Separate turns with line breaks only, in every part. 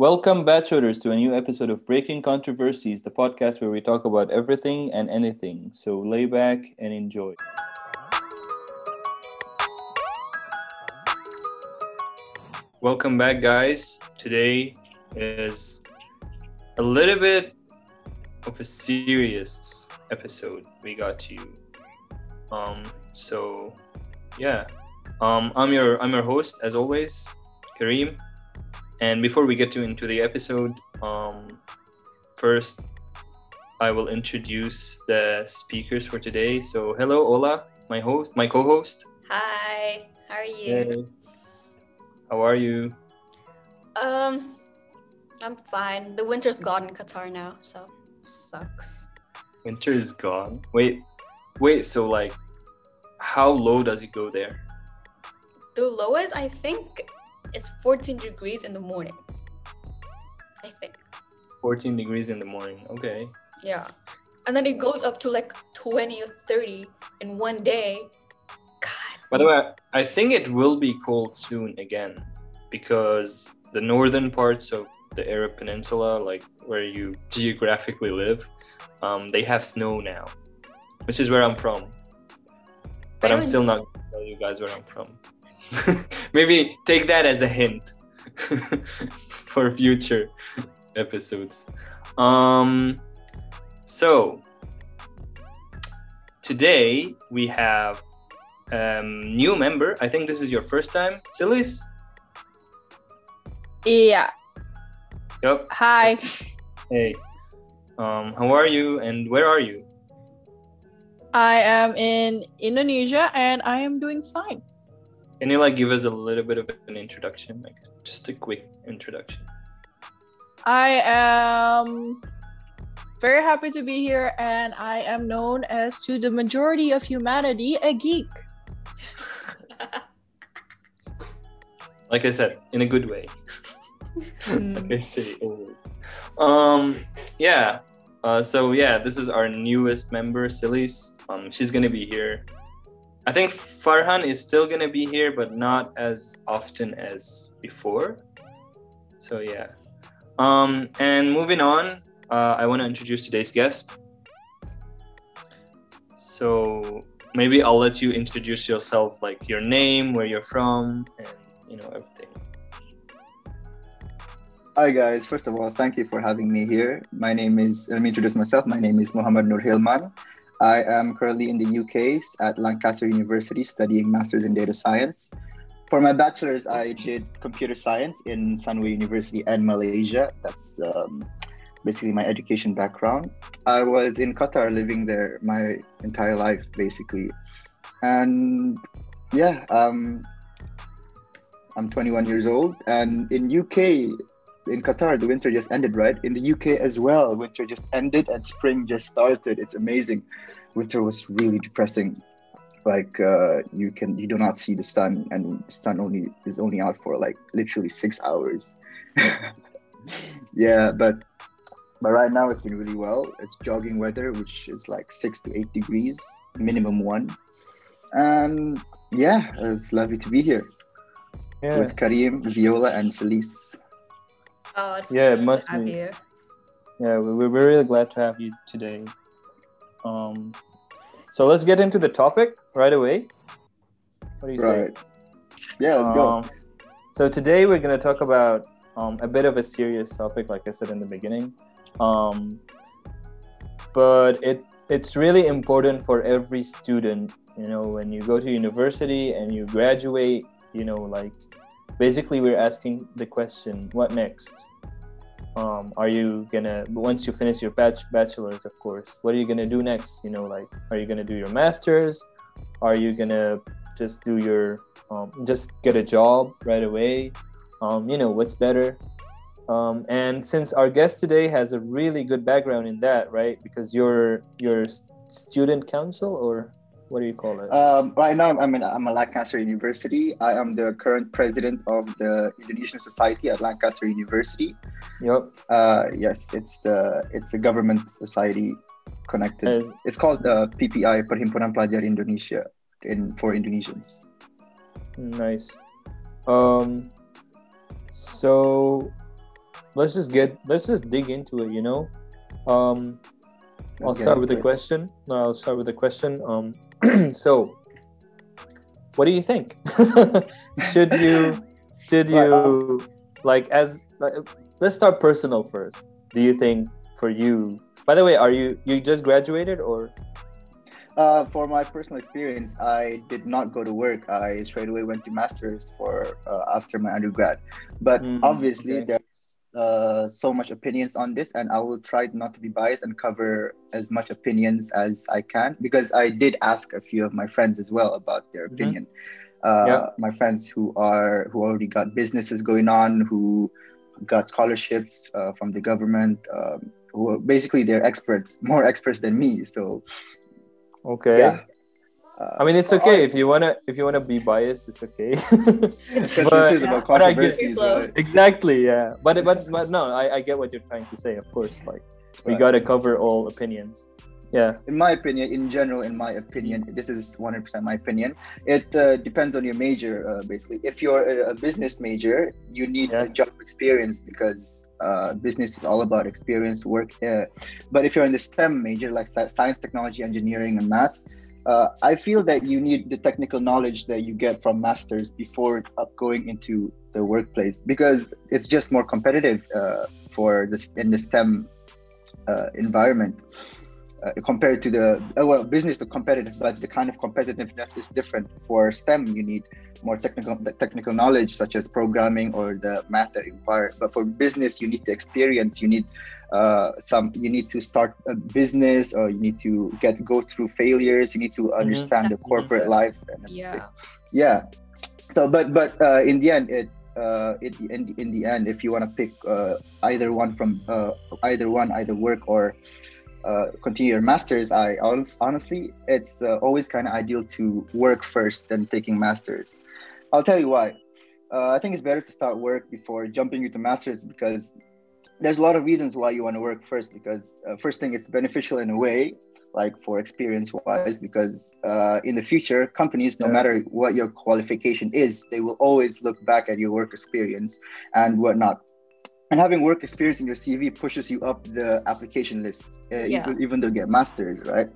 Welcome, Bachelors, to a new episode of Breaking Controversies, the podcast where we talk about everything and anything. So lay back and enjoy. Welcome back, guys. Today is a little bit of a serious episode we got you. Um, so yeah. Um, I'm your I'm your host as always, Kareem. And before we get to into the episode, um, first I will introduce the speakers for today. So hello, Ola, my host, my co-host.
Hi, how are you?
Hey. How are you?
Um, I'm fine. The winter's gone in Qatar now, so sucks.
Winter is gone. Wait, wait. So like, how low does it go there?
The lowest I think is 14 degrees in the morning. I think.
14 degrees in the morning. Okay.
Yeah. And then it goes up to like 20 or 30 in one day. God.
By the way, I think it will be cold soon again because the northern parts of the Arab Peninsula, like where you geographically live, um, they have snow now, which is where I'm from. But I'm still not going to tell you guys where I'm from. Maybe take that as a hint for future episodes. Um, so today we have um new member. I think this is your first time, Silis.
Yeah.
Yep.
Hi.
Hey. Um, how are you and where are you?
I am in Indonesia and I am doing fine.
Can you like give us a little bit of an introduction, like just a quick introduction?
I am very happy to be here and I am known as to the majority of humanity a geek.
Like I said, in a good way. Like I say always. Um, yeah. Uh, so yeah, this is our newest member, Silis. Um, she's gonna be here. I think Farhan is still gonna be here, but not as often as before. So yeah. Um, and moving on, uh, I want to introduce today's guest. So maybe I'll let you introduce yourself, like your name, where you're from, and you know everything.
Hi guys, first of all, thank you for having me here. My name is, let me introduce myself. My name is Muhammad Nur Hilman. I am currently in the UK at Lancaster University studying Masters in Data Science. For my bachelor's, I did computer science in Sunway University and Malaysia. That's um, basically my education background. I was in Qatar living there my entire life, basically. And yeah, um, I'm 21 years old. And in UK, in Qatar, the winter just ended, right? In the UK as well, winter just ended and spring just started. It's amazing. Winter was really depressing. Like uh, you can you do not see the sun, and the sun only is only out for like literally six hours. yeah, but but right now it's been really well. It's jogging weather, which is like six to eight degrees, minimum one. And yeah, it's lovely to be here
Yeah.
with Karim, Viola, and Celise.
Oh, it's
Yeah, it must
good to have
be.
you.
Yeah, we- we're we're really glad to have you today. Um, so let's get into the topic right away. What do you say?
Right. Yeah, let's go.
Um, so today we're going to talk about um, a bit of a serious topic, like I said in the beginning. Um, but it it's really important for every student. You know, when you go to university and you graduate, you know, like basically we're asking the question, what next? Um, are you gonna once you finish your bach- bachelor's, of course, what are you gonna do next? You know, like are you gonna do your masters? Are you gonna just do your um, just get a job right away? Um, you know what's better. Um, and since our guest today has a really good background in that, right? Because you're you're student council or what do you call it?
Um, right now, I'm in I'm at Lancaster University. I am the current president of the Indonesian Society at Lancaster University.
yep.
Uh, yes, it's the it's a government society connected.
Uh,
It's called uh, PPI Perhimpunan Pelajar Indonesia in for Indonesians.
Nice. Um, so let's just get let's just dig into it. You know, um, I'll start with the question. No, I'll start with the question. Um, so, what do you think? should you? Should you like as? Like, let's start personal first. Do you think for you? By the way, are you you just graduated or?
Uh, for my personal experience, I did not go to work. I straight away went to masters for uh, after my undergrad. But
Mm,
obviously,
okay.
there uh, so much opinions on this, and I will try not to be biased and cover as much opinions as I can because I did ask a few of my friends as well about their
Mhm.
opinion. Uh,
Yeah.
My friends who are who already got businesses going on, who got scholarships uh, from the government, um, who are basically they're experts, more experts than me. So
Okay.
yeah. Uh,
I mean, it's okay if you wanna if you wanna be biased, it's okay. But-
this is about
but I get-
right?
exactly, yeah. But but but no, I, I get what you're trying to say. Of course, like we
Right.
gotta cover all opinions. Yeah.
In my opinion, in general, in my opinion, this is 100% my opinion. It uh, depends on your major, uh, basically. If you're a, a business major, you need
Yeah.
a job experience because uh, business is all about experience, work. Uh, but if you're in the STEM major, like science, technology, engineering, and maths, uh, I feel that you need the technical knowledge that you get from masters before uh, going into the workplace because it's just more competitive uh, for this in the STEM uh, environment uh, compared to the uh, well business is competitive but the kind of competitiveness is different. For stem you need more technical technical knowledge such as programming or the math that you require. But for business you need the experience you need uh, some you need to start a business or you need to get go through failures. You need to understand the
Mhm.
corporate life and
Yeah.
yeah. So but but uh, in the end it uh it in, in the end if you want to pick uh, either one from uh, either one either work or uh, continue your masters i hon- honestly it's uh, always kind of ideal to work first than taking masters. I'll tell you why. Uh, i think it's better to start work before jumping into masters because there's a lot of reasons why you want to work first because uh, first thing it's beneficial in a way like for experience wise because uh, in the future companies no
Yeah.
matter what your qualification is they will always look back at your work experience and whatnot and having work experience in your cv pushes you up the application list uh,
Yeah.
even, even though you get masters right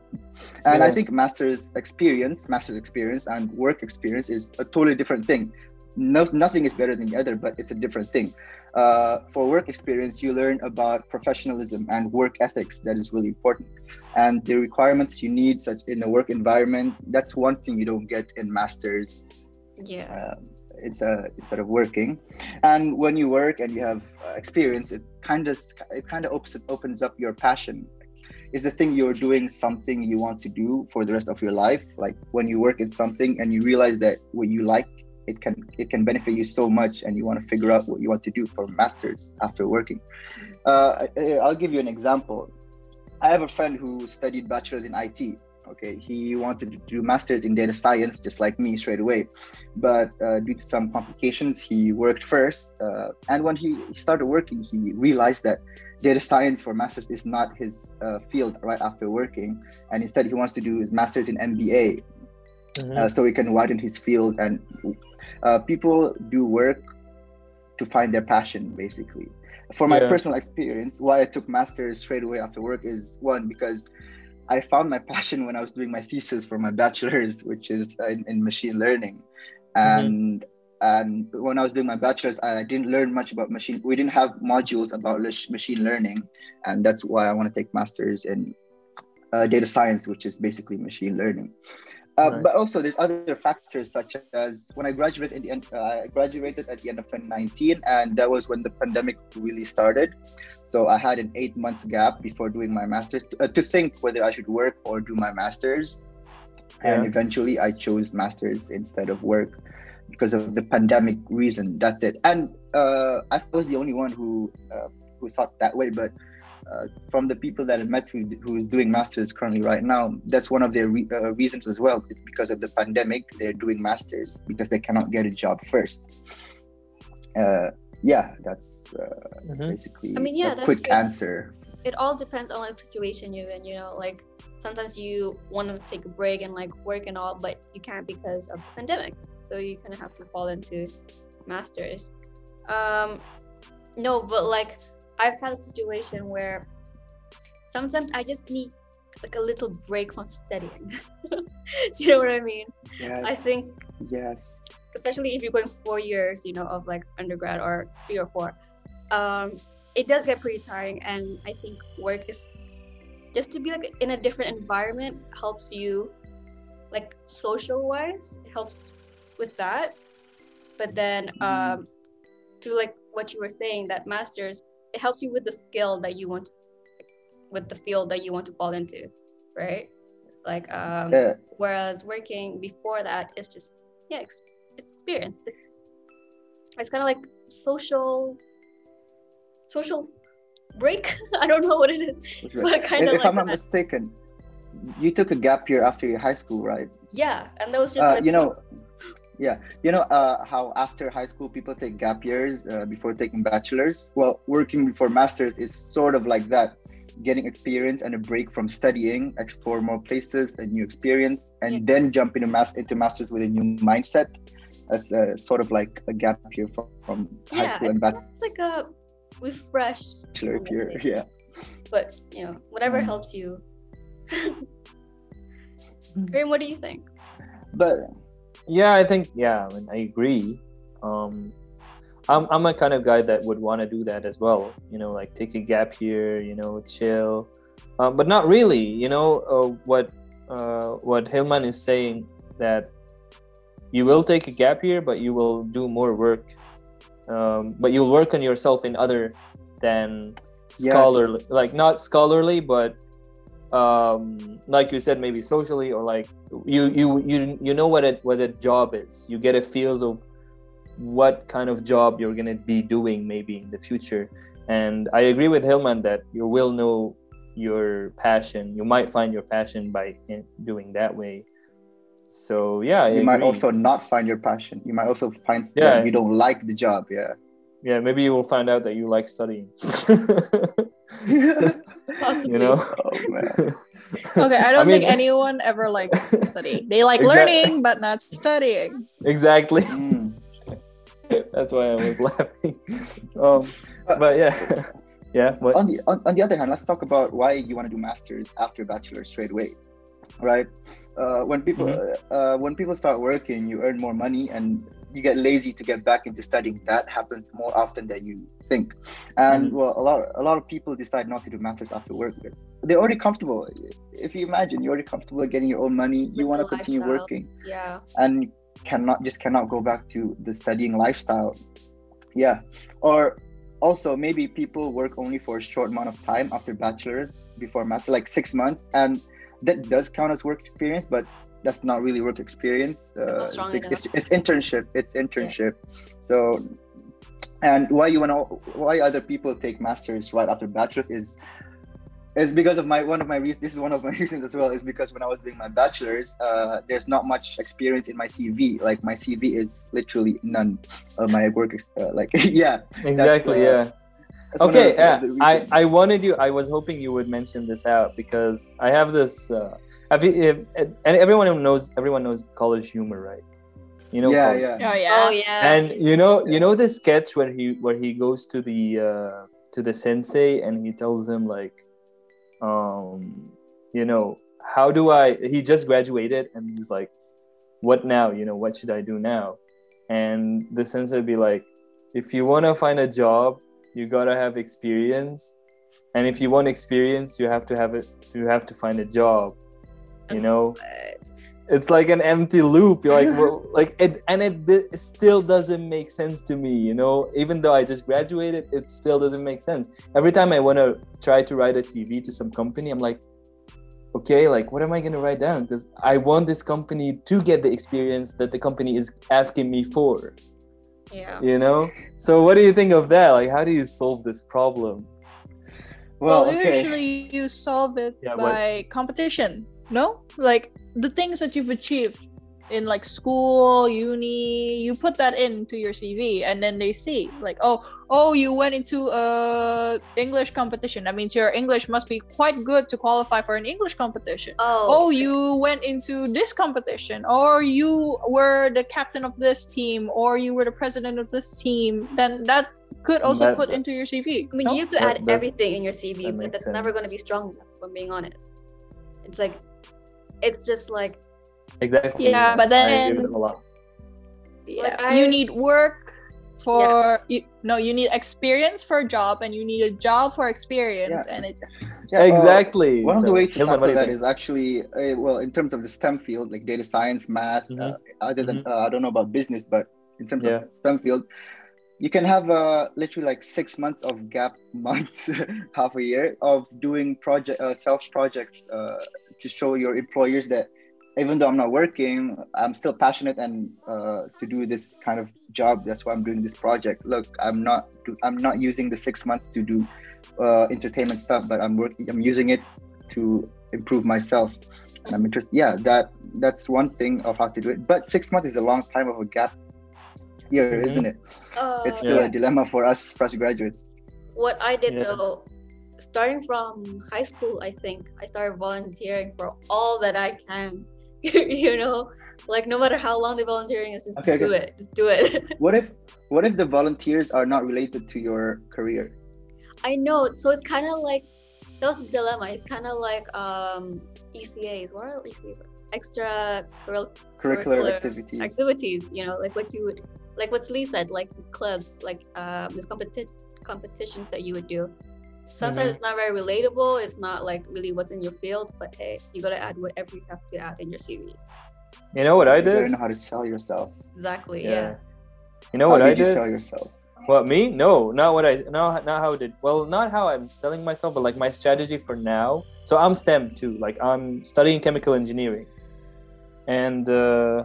and i think master's experience master's experience and work experience is a totally different thing no, nothing is better than the other but it's a different thing uh, for work experience, you learn about professionalism and work ethics. That is really important, and the requirements you need, such in a work environment. That's one thing you don't get in masters.
Yeah.
Uh, it's a instead of working, and when you work and you have uh, experience, it kind of it kind of opens opens up your passion. Is the thing you're doing something you want to do for the rest of your life? Like when you work in something and you realize that what you like it can it can benefit you so much and you want to figure out what you want to do for masters after working. Uh, i'll give you an example. I have a friend who studied bachelor's in it okay? He wanted to do masters in data science just like me straight away. But uh, due to some complications he worked first uh, and when he started working he realized that data science for masters is not his uh, field right after working. And instead he wants to do his masters in mba
Mhm.
uh, so he can widen his field and uh, people do work to find their passion basically. For my
Yeah.
personal experience why i took masters straight away after work is one because i found my passion when i was doing my thesis for my bachelor's which is in, in machine learning. And and when i was doing my bachelor's i didn't learn much about machine we didn't have modules about machine learning. And that's why i want to take masters in uh, data science which is basically machine learning uh,
Right.
But also, there's other factors such as when I graduated at the end. Uh, I graduated at the end of 2019, and that was when the pandemic really started. So I had an eight months gap before doing my masters to, uh, to think whether I should work or do my masters. And eventually, I chose masters instead of work because of the pandemic reason. That's it. And uh, I was the only one who uh, who thought that way, but uh, from the people that I met who who's doing masters currently right now, that's one of their re- uh, reasons as well. It's because of the pandemic they're doing masters because they cannot get a job first. Uh, yeah, that's uh,
Mhm.
basically
I mean, yeah,
a
that's
quick
good.
answer.
It all depends on the situation you're in, you know, like sometimes you want to take a break and like work and all, but you can't because of the pandemic. So you kind of have to fall into masters. Um, no, but like I've had a situation where sometimes I just need like a little break from studying. Do you know what I mean?
Yes.
I think
yes.
especially if you're going four years, you know, of like undergrad or three or four, um, it does get pretty tiring. And I think work is just to be like in a different environment helps you, like social wise, it helps with that. But then um, to like what you were saying, that masters, it helps you with the skill that you want, with the field that you want to fall into, right? Like um,
Yeah.
whereas working before that is just yeah ex- experience it's it's kind of like social social break i don't know what it is
right.
but kind
If,
of
if
like
I'm not
that.
mistaken, you took a gap year after your high school, right?
yeah and that was just
Uh,
like
you know, yeah, you know uh, how after high school people take gap years uh, before taking bachelors. Well, working before masters is sort of like that, getting experience and a break from studying, explore more places, a new experience, and
Yeah.
then jump into mas- into masters with a new mindset. That's uh, sort of like a gap year from, from high school and bachelor's.
it's like a refresh
bachelor year. Yeah.
but you know whatever
Mm.
helps you Kareem, what do you think
But
yeah i think yeah i mean i agree. Um i'm, I'm a kind of guy that would want to do that as well you know like take a gap here you know chill. Um, but not really you know uh, what uh, what Hilman is saying that you will take a gap here, but you will do more work. Um, but you'll work on yourself in other than
Yes.
scholarly like not scholarly but um like you said maybe socially or like you you you you know what a what a job is you get a feels of what kind of job you're going to be doing maybe in the future and i agree with Hilman that you will know your passion you might find your passion by in, doing that way so yeah I
you might also not find your passion. You might also find
Yeah.
that you don't like the job. Yeah.
Yeah maybe you will find out that you like studying
possibly
you know
Oh man.
Okay, I don't
mean-
think anyone ever likes studying. They like
Exact-
learning, but not studying.
exactly
Mm.
that's why i was laughing um but yeah yeah what
on the on, on the other hand, let's talk about why you want to do masters after bachelor straight away, right? Uh, when people uh, when people start working, you earn more money and you get lazy to get back into studying. That happens more often than you think. And
Mhm.
well, a lot a lot of people decide not to do masters after work because they're already comfortable. If you imagine you're already comfortable getting your own money, you want to continue
lifestyle.
working
yeah
and cannot just cannot go back to the studying lifestyle yeah or also maybe people work only for a short amount of time after bachelor's before master like six months and that does count as work experience but that's not really work experience uh,
strong
it's,
enough.
it's, it's internship it's internship. So and why you want to why other people take masters right after bachelor's is is because of my one of my reasons this is one of my reasons as well is because when i was doing my bachelor's uh, there's not much experience in my cv like my cv is literally none of my work ex- uh, like yeah.
Exactly
uh,
yeah.
that's one of
okay
the-
yeah
the
i i wanted you i was hoping you would mention this out because i have this uh have you and everyone knows everyone knows college humor right? You know
yeah
college-
yeah.
Oh yeah.
oh yeah.
And you know you know the sketch where he where he goes to the uh to the sensei and he tells him like um you know how do i he just graduated and he's like what now? You know what should i do now? And the sensei would be like if you want to find a job you gotta have experience. And if you want experience you have to have it you have to find a job you know? It's like an empty loop. You're like well, like it and it, it still doesn't make sense to me you know? Even though i just graduated it still doesn't make sense. Every time i want to try to write a cv to some company i'm like okay like what am i going to write down? Because i want this company to get the experience that the company is asking me for.
Yeah.
You know? So what do you think of that? Like how do you solve this problem?
Well,
Well,
okay.
usually you solve it
Yeah, what's-
by competition. No, like the things that you've achieved in like school, uni, you put that into your CV, and then they see like, oh, oh, you went into a English competition. That means your English must be quite good to qualify for an English competition.
oh
Oh, you went into this competition, or you were the captain of this team, or you were the president of this team. Then that could also
That-
put into your CV.
I mean,
no?
you have to
That-
add
that-
everything in your CV,
that
but
makes
that's never going to be strong enough. If I'm being honest, it's like, it's just like
Exactly.
Yeah, but
I agree
then-
them a lot.
yeah.
I-
you need work for you no you need experience for a job and you need a job for experience
Yeah.
and it's
Yeah, uh,
exactly.
One of the ways to tackle
do you
that
think?
is actually, uh, well, in terms of the STEM field, like data science, math,
Mhm.
uh, other than,
Mhm.
uh, I don't know about business, but in terms
Yeah.
of STEM field, you can have uh, literally like six months of gap months, half a year of doing project, uh, self projects uh, to show your employers that even though I'm not working, I'm still passionate and uh, to do this kind of job. That's why I'm doing this project. Look, I'm not, I'm not using the six months to do uh, entertainment stuff, but I'm working. I'm using it to improve myself. And I'm interested. Yeah, that that's one thing of how to do it. But six months is a long time of a gap year,
Mhm.
isn't it?
uh,
It's still
Yeah.
a dilemma for us fresh graduates.
what I did
Yeah.
though, starting from high school, I think I started volunteering for all that I can. you know, like no matter how long the volunteering is, just
Okay,
do
okay.
it, just do it.
What if what if the volunteers are not related to your career?
I know, so it's kind of like that was the dilemma. It's kind of like um ECAs. What are ECAs? Extra curricular
activities.
activities. You know, like what you would, like what Lee said, like clubs, like um, there's competi- competitions that you would do. Sometimes
Mhm.
it's not very relatable. It's not like really what's in your field, but hey, you gotta add whatever you have to add in your CV.
You know what I
You gotta
did?
know how to sell yourself.
Exactly. Yeah.
You know
how
what I
did you
did?
sell yourself?
What me? No, not what I no not how I did. Well, not how I'm selling myself, but like my strategy for now. So I'm STEM too. Like I'm studying chemical engineering, and uh,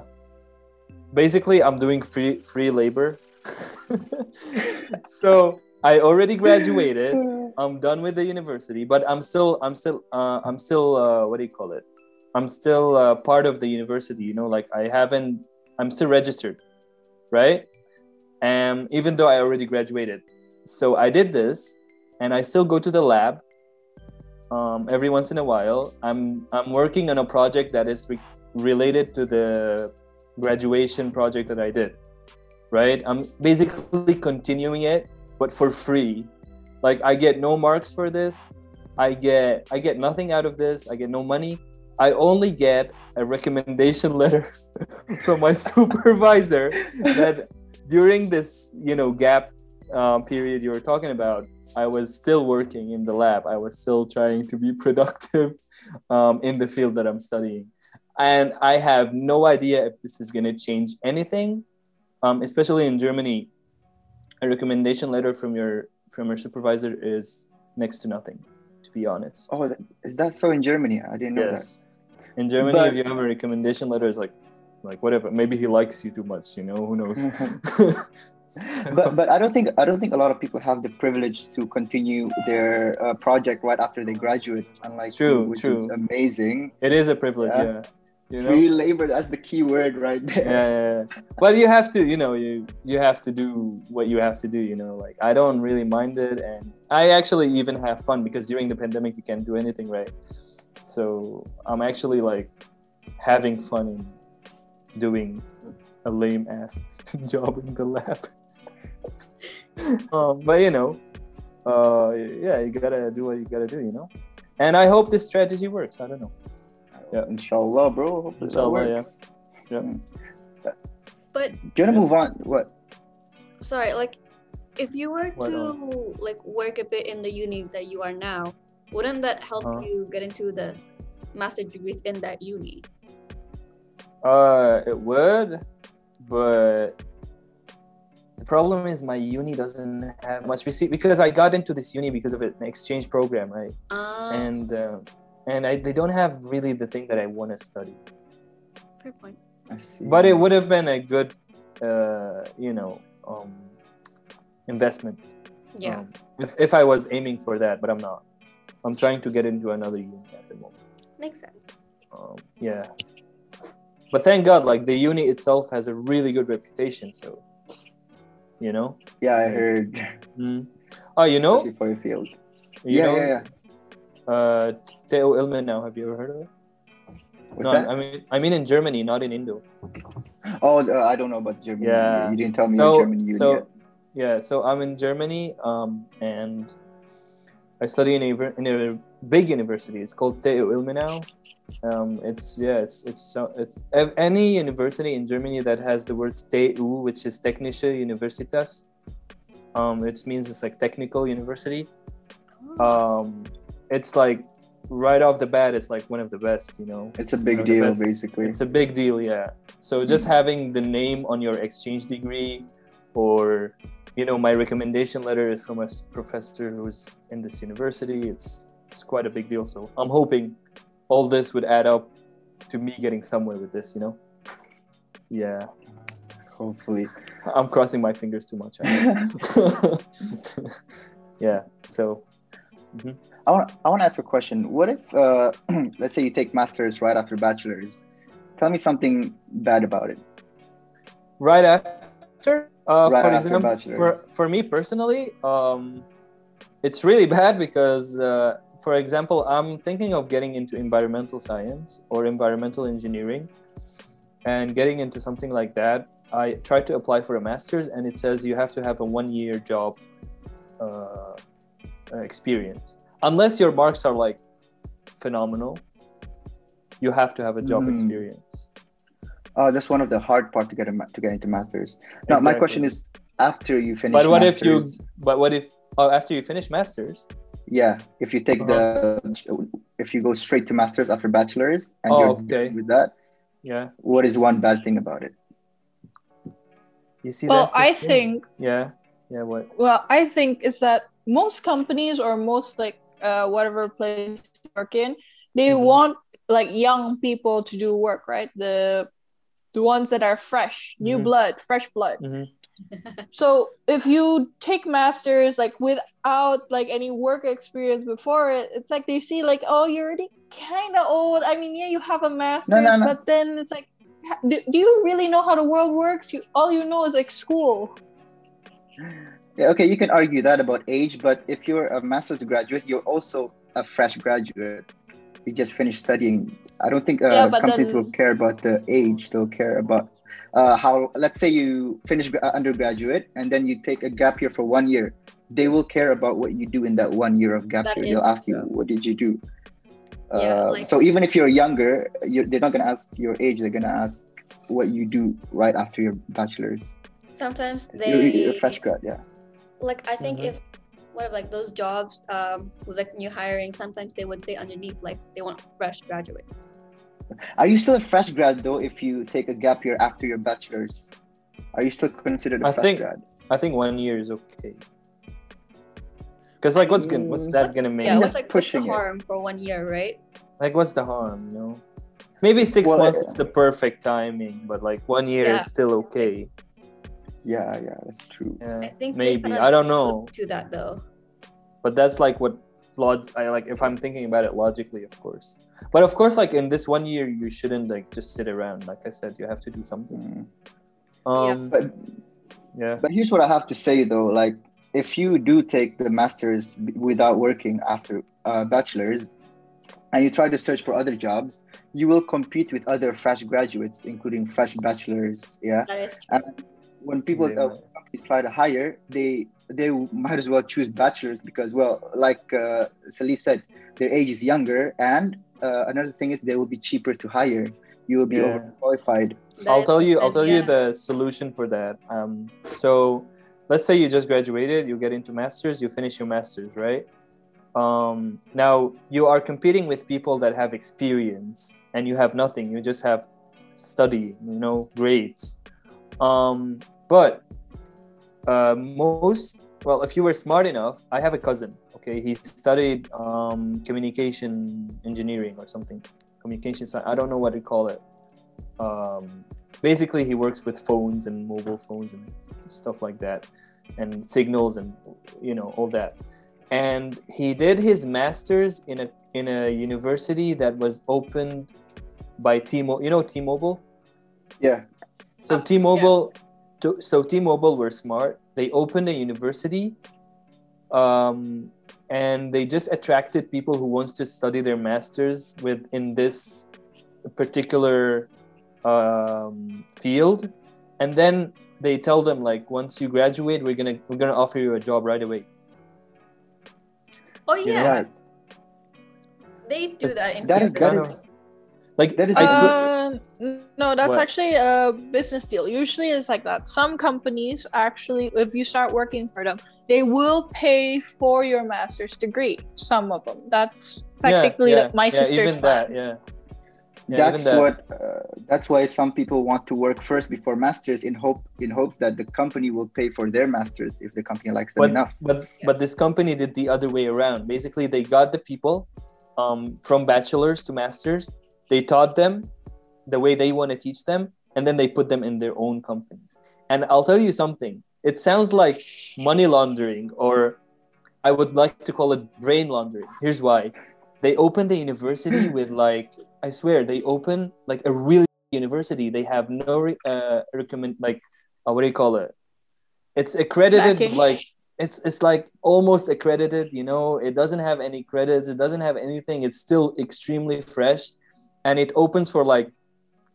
basically I'm doing free free labor. so I already graduated. I'm done with the university, but I'm still I'm still uh, I'm still uh, what do you call it? I'm still uh, part of the university. You know, like I haven't. I'm still registered, right? And even though I already graduated, so I did this, and I still go to the lab um, every once in a while. I'm I'm working on a project that is re- related to the graduation project that I did, right? I'm basically continuing it, but for free. Like I get no marks for this. I get I get nothing out of this. I get no money. I only get a recommendation letter from my supervisor that during this you know gap um, period you were talking about i was still working in the lab i was still trying to be productive um, in the field that i'm studying and i have no idea if this is going to change anything um, especially in germany a recommendation letter from your from your supervisor is next to nothing to be honest
Oh, that- is that so in Germany? I didn't know
yes in germany
But-
if you have a recommendation letter it's like like whatever maybe he likes you too much you know who knows
that. but but I don't think I don't think a lot of people have the privilege to continue their uh, project right after they graduate. Unlike
True,
you, which
true.
is amazing.
it is a privilege
Yeah.
yeah, you know?
Free labor, that's the key word right
yeah,
there.
yeah, yeah. but you have to you know you you have to do what you have to do you know? Like i don't really mind it and i actually even have fun because during the pandemic you can't do anything right? So i'm actually like having fun in doing a lame ass job in the lab. Um, but you know uh yeah you gotta do what you gotta do you know? And i hope this strategy works. I don't know Yeah.
Inshallah, bro. Hopefully that
Inshallah, yeah.
works.
Yeah.
Mm.
But
Do you wanna
Yeah.
move on? What?
sorry, like if you were
Why
to like work a bit in the uni that you are now, wouldn't that help
Uh-huh.
you get into the master degrees in that uni?
Uh, it would, but the problem is my uni doesn't have much. We because I got into this uni because of an exchange program, right?
Uh,
And uh, and I, they don't have really the thing that I want to study.
fair point.
But it would have been a good, uh, you know, um, investment.
Yeah.
Um, if if I was aiming for that, but I'm not. I'm trying to get into another uni at the moment.
Makes sense.
um, yeah but thank god like the uni itself has a really good reputation so you know
Yeah, I heard.
mm. oh you know
Especially for your field.
you
yeah,
know
yeah, yeah.
Uh Theo Ilman now have you ever heard of it
What's
no
that?
i mean i mean in germany not in indo
Oh, uh, I don't know about Germany.
Yeah.
You didn't tell me
so
your Germany
so
yet.
yeah. So I'm in Germany, um, and I study in a, in a big university. It's called TU Ilmenau. Um, it's yeah, it's it's so it's any university in Germany that has the words TU, which is Technische Universität. Um, it means it's like technical university. Um, it's like right off the bat, it's like one of the best. You know,
It's a big
One of the
deal, basically.
it's a big deal, yeah. So just having the name on your exchange degree, or you know, my recommendation letter is from a professor who's in this university. It's it's quite a big deal. So I'm hoping all this would add up to me getting somewhere with this. You know. Yeah,
Hopefully.
I'm crossing my fingers too much. I yeah. So. mhm.
I want I want to ask a question. What if, uh, let's say, you take masters right after bachelor's? Tell me something bad about it.
right after uh,
Right
for
after
example
bachelor's.
for, for me personally um, it's really bad because uh, for example i'm thinking of getting into environmental science or environmental engineering and getting into something like that i tried to apply for a master's and it says you have to have a one year job uh, experience unless your marks are like phenomenal you have to have a job
Mhm.
experience
Oh, that's one of the hard part to get a, to get into masters. Now, my question is, after you finish,
but what if you but what if oh, after you finish masters
yeah, if you take the, if you go straight to masters after bachelor's and
Oh,
you're
okay.
with that,
yeah
what is one bad thing about it?
you see
Well,
that's
I
thing.
think
yeah yeah what
well, I think is that most companies or most like uh, whatever place you work in, they
Mhm.
want like young people to do work, right? The the ones that are fresh, new
Mhm.
blood, fresh blood.
Mhm.
So if you take masters like without like any work experience before it, it's like they see like, oh, you're already kind of old. I mean, yeah, you have a master's,
no.
but then it's like, do, do you really know how the world works? You all you know is like school.
Okay, you can argue that about age, but if you're a master's graduate, you're also a fresh graduate. You just finished studying. I don't think uh,
Yeah,
companies
then-
will care about the age. They'll care about uh, how. Let's say you finish uh, undergraduate and then you take a gap year for one year. They will care about what you do in that one year of gap
That
year.
is
They'll ask you, "What did you do?"
Yeah,
Uh,
like-
so even if you're younger, you're, they're not gonna ask your age. They're gonna ask what you do right after your bachelor's.
Sometimes
You're, you're a fresh grad, yeah.
Like I think
Mhm.
if what if like those jobs um was like new hiring, sometimes they would say underneath like they want fresh graduates.
Are you still a fresh grad though if you take a gap year after your bachelor's? Are you still considered a
I
fresh
think-
grad?
i think one year is okay because like what's gonna what's that gonna make
Yeah,
just
what's like what's the
pushing it.
for one year, right?
like what's the harm you know maybe six
Well,
months
uh,
is the perfect timing but like one year
Yeah.
is still okay
Yeah, yeah, that's true.
yeah
I think
maybe i don't know
to that though.
but that's like what log I like if I'm thinking about it logically, of course. But of course, like in this one year, you shouldn't like just sit around. Like I said, you have to do something.
Mm.
Um,
But
yeah,
but here's what I have to say though, like if you do take the masters without working after uh, bachelor's, and you try to search for other jobs, you will compete with other fresh graduates, including fresh bachelors. Yeah.
That is true.
And when people
Yeah.
uh, companies try to hire, they they might as well choose bachelors because, well, like uh, Salih said, their age is younger, and uh, another thing is they will be cheaper to hire. You will be
Yeah.
overqualified.
I'll tell you. I'll
and
tell you the solution for that. Um, so let's say you just graduated, you get into masters, you finish your masters, right? Um, now you are competing with people that have experience, and you have nothing. You just have study, you know, grades. Um, but uh, most well, if you were smart enough, I have a cousin. Okay, he studied um, communication engineering or something. Communication. sci- I don't know what to call it. Um, basically, he works with phones and mobile phones and stuff like that, and signals and you know all that. And he did his masters in a in a university that was opened by T-Mobile. You know T-Mobile.
Yeah.
So
Oh,
T-Mobile, to, so T-Mobile were smart. They opened a university, um, and they just attracted people who wants to study their masters within this particular um, field. and then they tell them like once you graduate we're gonna we're gonna offer you a job right away
Oh yeah,
Right.
they do
It's-
that in
That is that
kind
Instagram.
like
That is
I
a-
swear,
Uh, n- no, that's
What?
actually a business deal. Usually it's like that. Some companies actually, if you start working for them, they will pay for your master's degree. Some of them. That's
yeah,
technically
yeah,
like my
yeah,
sister's
even that
plan.
yeah Yeah,
that's
even that.
what uh, that's why some people want to work first before masters in hope in hopes that the company will pay for their masters if the company likes them
but
enough
but but this company did the other way around basically they got the people um, from bachelors to masters they taught them the way they want to teach them and then they put them in their own companies. And i'll tell you something it sounds like money laundering or i would like to call it brain laundering. Here's why. They open the university with like i swear they open like a really university. They have no uh, recommend like uh, what do you call it? It's accredited like it's it's like almost accredited you know? It doesn't have any credits. It doesn't have anything. It's still extremely fresh. And it opens for like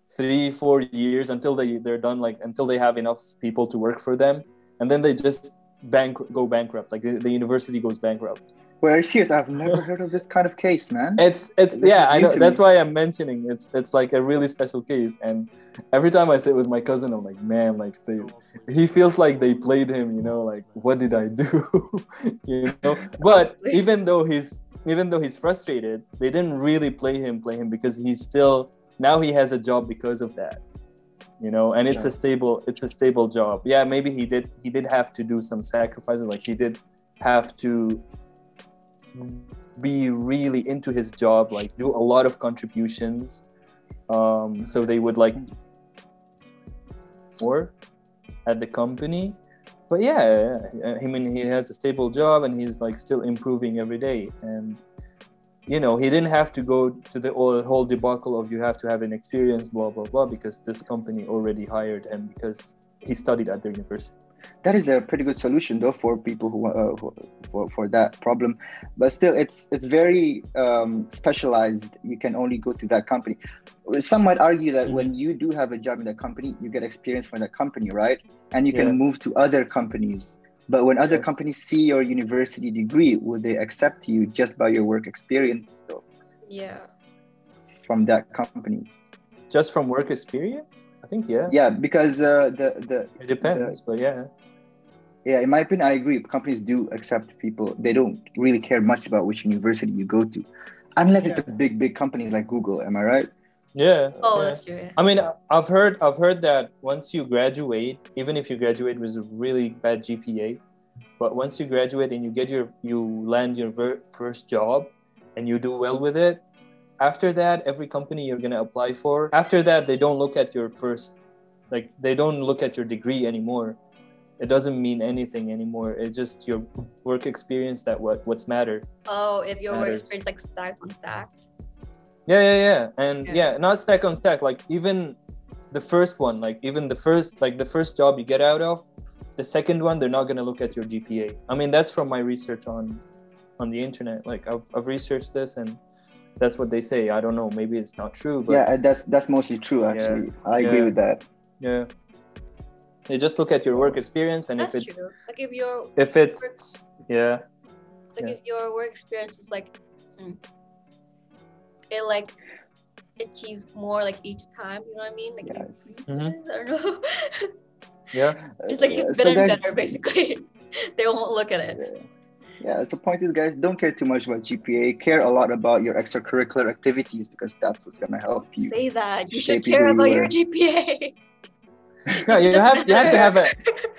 three four years until they they're done like until they have enough people to work for them. And then they just bank go bankrupt. Like the, the university goes bankrupt.
Well are you serious i've never heard of this kind of case man.
It's it's
This
yeah i know. that's why i'm mentioning it's it's like a really special case. And every time i sit with my cousin i'm like man like they he feels like they played him you know like what did i do? You know? But even though he's even though he's frustrated they didn't really play him play him because he's still now he has a job because of that you know and it's a stable it's a stable job. Yeah maybe he did he did have to do some sacrifices like he did have to be really into his job like do a lot of contributions um so they would like more at the company. But yeah, yeah. I mean he has a stable job and he's like still improving every day. And you know he didn't have to go to the whole debacle of you have to have an experience blah blah blah because this company already hired him because he studied at their university.
That is a pretty good solution though for people who, uh, for, for that problem. But still it's it's very um, specialized. You can only go to that company. Some might argue that when you do have a job in that company you get experience from that company right? And you can
Yeah.
move to other companies but when other
Yes.
companies see your university degree will they accept you just by your work experience though,
Yeah.
from that company
just from work experience i think yeah
yeah because uh, the the
it depends but yeah
Yeah, in my opinion, I agree. Companies do accept people. They don't really care much about which university you go to, unless it's a big, big company like Google. Am I right?
Yeah
Oh,
yeah.
that's true.
I mean, I've heard I've heard that once you graduate, even if you graduate with a really bad GPA, but once you graduate and you get your you land your ver- first job and you do well with it, after that, every company you're gonna apply for, after that, they don't look at your first, like they don't look at your degree anymore. It doesn't mean anything anymore. It's just your work experience that what what's matter.
Oh, if your work experience like stacked on stacked.
Yeah, yeah, yeah. And
Yeah.
yeah. not stack on stack. Like even the first one, like even the first, like the first job you get out of, the second one, they're not gonna look at your GPA. I mean, that's from my research on on the internet. Like I've, I've researched this, and that's what they say. I don't know. Maybe it's not true, but
yeah, that's that's mostly true. Actually, I agree
Yeah.
with that.
yeah. They just look at your work experience, and
That's
if it
true. Like if your
if it's yeah
like
Yeah.
if your work experience is like hmm, it like achieves more like each time, you know what I mean? Like
Yes.
increases,
Mhm.
I don't know.
yeah
it's like it's
so
better and better basically. they won't look at it.
Yeah. Yeah, so point is, guys, don't care too much about GPA. Care a lot about your extracurricular activities because that's what's gonna help you.
Say that. You should
shape you
care about
you
your. GPA.
No. You have you have to have a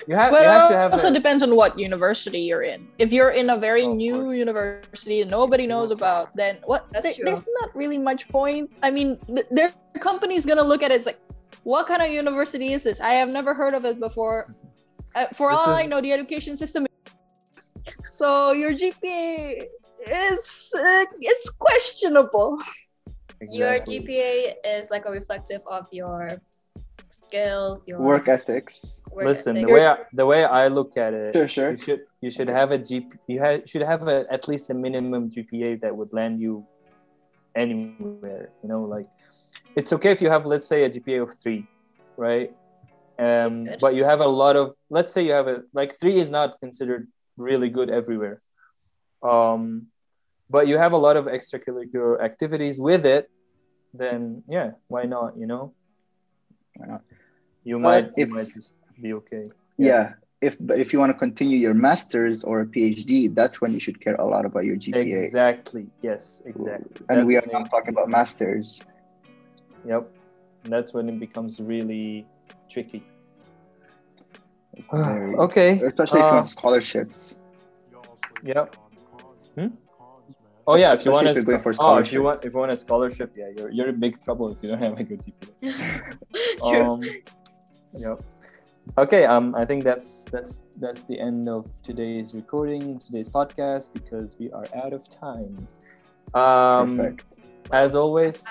you have
Well,
you have to have it.
It also
a,
depends on what university you're in. If you're in a very
Oh,
new
course.
university and nobody knows about, then what?
That's
there-
true.
There's not really much point. I mean, th- their company's gonna look at it. It's like, what kind of university is this? I have never heard of it before. Uh, for
This
all I know, the education system. So your GPA is uh, it's questionable.
Your GPA is like a reflective of your skills, your
Work ethics.
work
Listen, the way I, the way I look at it,
Sure, sure.
you should you should have a GP you ha- should have a, at least a minimum GPA that would land you anywhere. You know, like it's okay if you have let's say a GPA of three, right? Um, but you have a lot of let's say you have a like three is not considered really good everywhere. Um, but you have a lot of extracurricular activities with it, then yeah, why not? You know,
Why not?
You
But
might you
if-
might just be okay.
Yeah. If but if you want to continue your masters or a PhD, that's when you should care a lot about your GPA.
Exactly. Yes. Exactly.
And
That's
we are
when
not
it-
talking about masters.
Yep. That's when it becomes really tricky.
Very-
okay.
Especially if you
uh,
want scholarships.
Yep. Hmm? Oh yeah, if you want
Especially
a
if you're going
scho-
for
oh if you want if you want a scholarship, yeah, you're you're in big trouble if you don't have a good GPA.
True.
Um, yep. Okay. Um, I think that's that's that's the end of today's recording, today's podcast, because we are out of time. Um,
Perfect.
as always,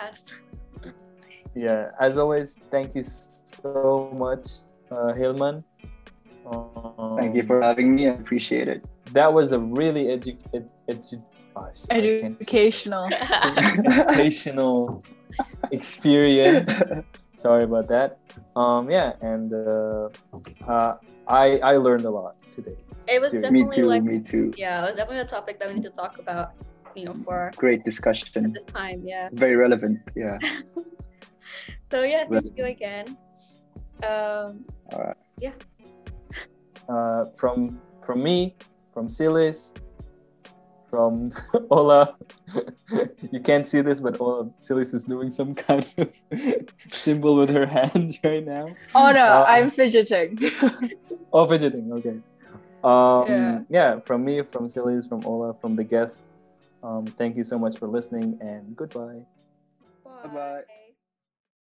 yeah, as always, thank you so much, uh, Hilman. Um,
Thank you for having me. I appreciate it.
That was a really edu- ed- edu- shit, I can't say.
Educational.
educational experience. Sorry about that. Um, yeah, and uh, uh, I I learned a lot today.
it was
Seriously.
me too.
like
me too.
yeah, it was definitely a topic that we need to talk about, you know, for
Great discussion.
At this time. Yeah.
Very relevant. Yeah.
So yeah,
Well-
thank you again. Um, yeah
Uh, from from me, from Silis, from Ola. you can't see this, but Ola Silis is doing some kind of symbol with her hands right now.
Oh no,
Uh,
I'm fidgeting.
Oh, fidgeting. Okay. Um,
Yeah.
yeah. From me, from Silis, from Ola, from the guest. Um, thank you so much for listening, and goodbye.
Bye-bye.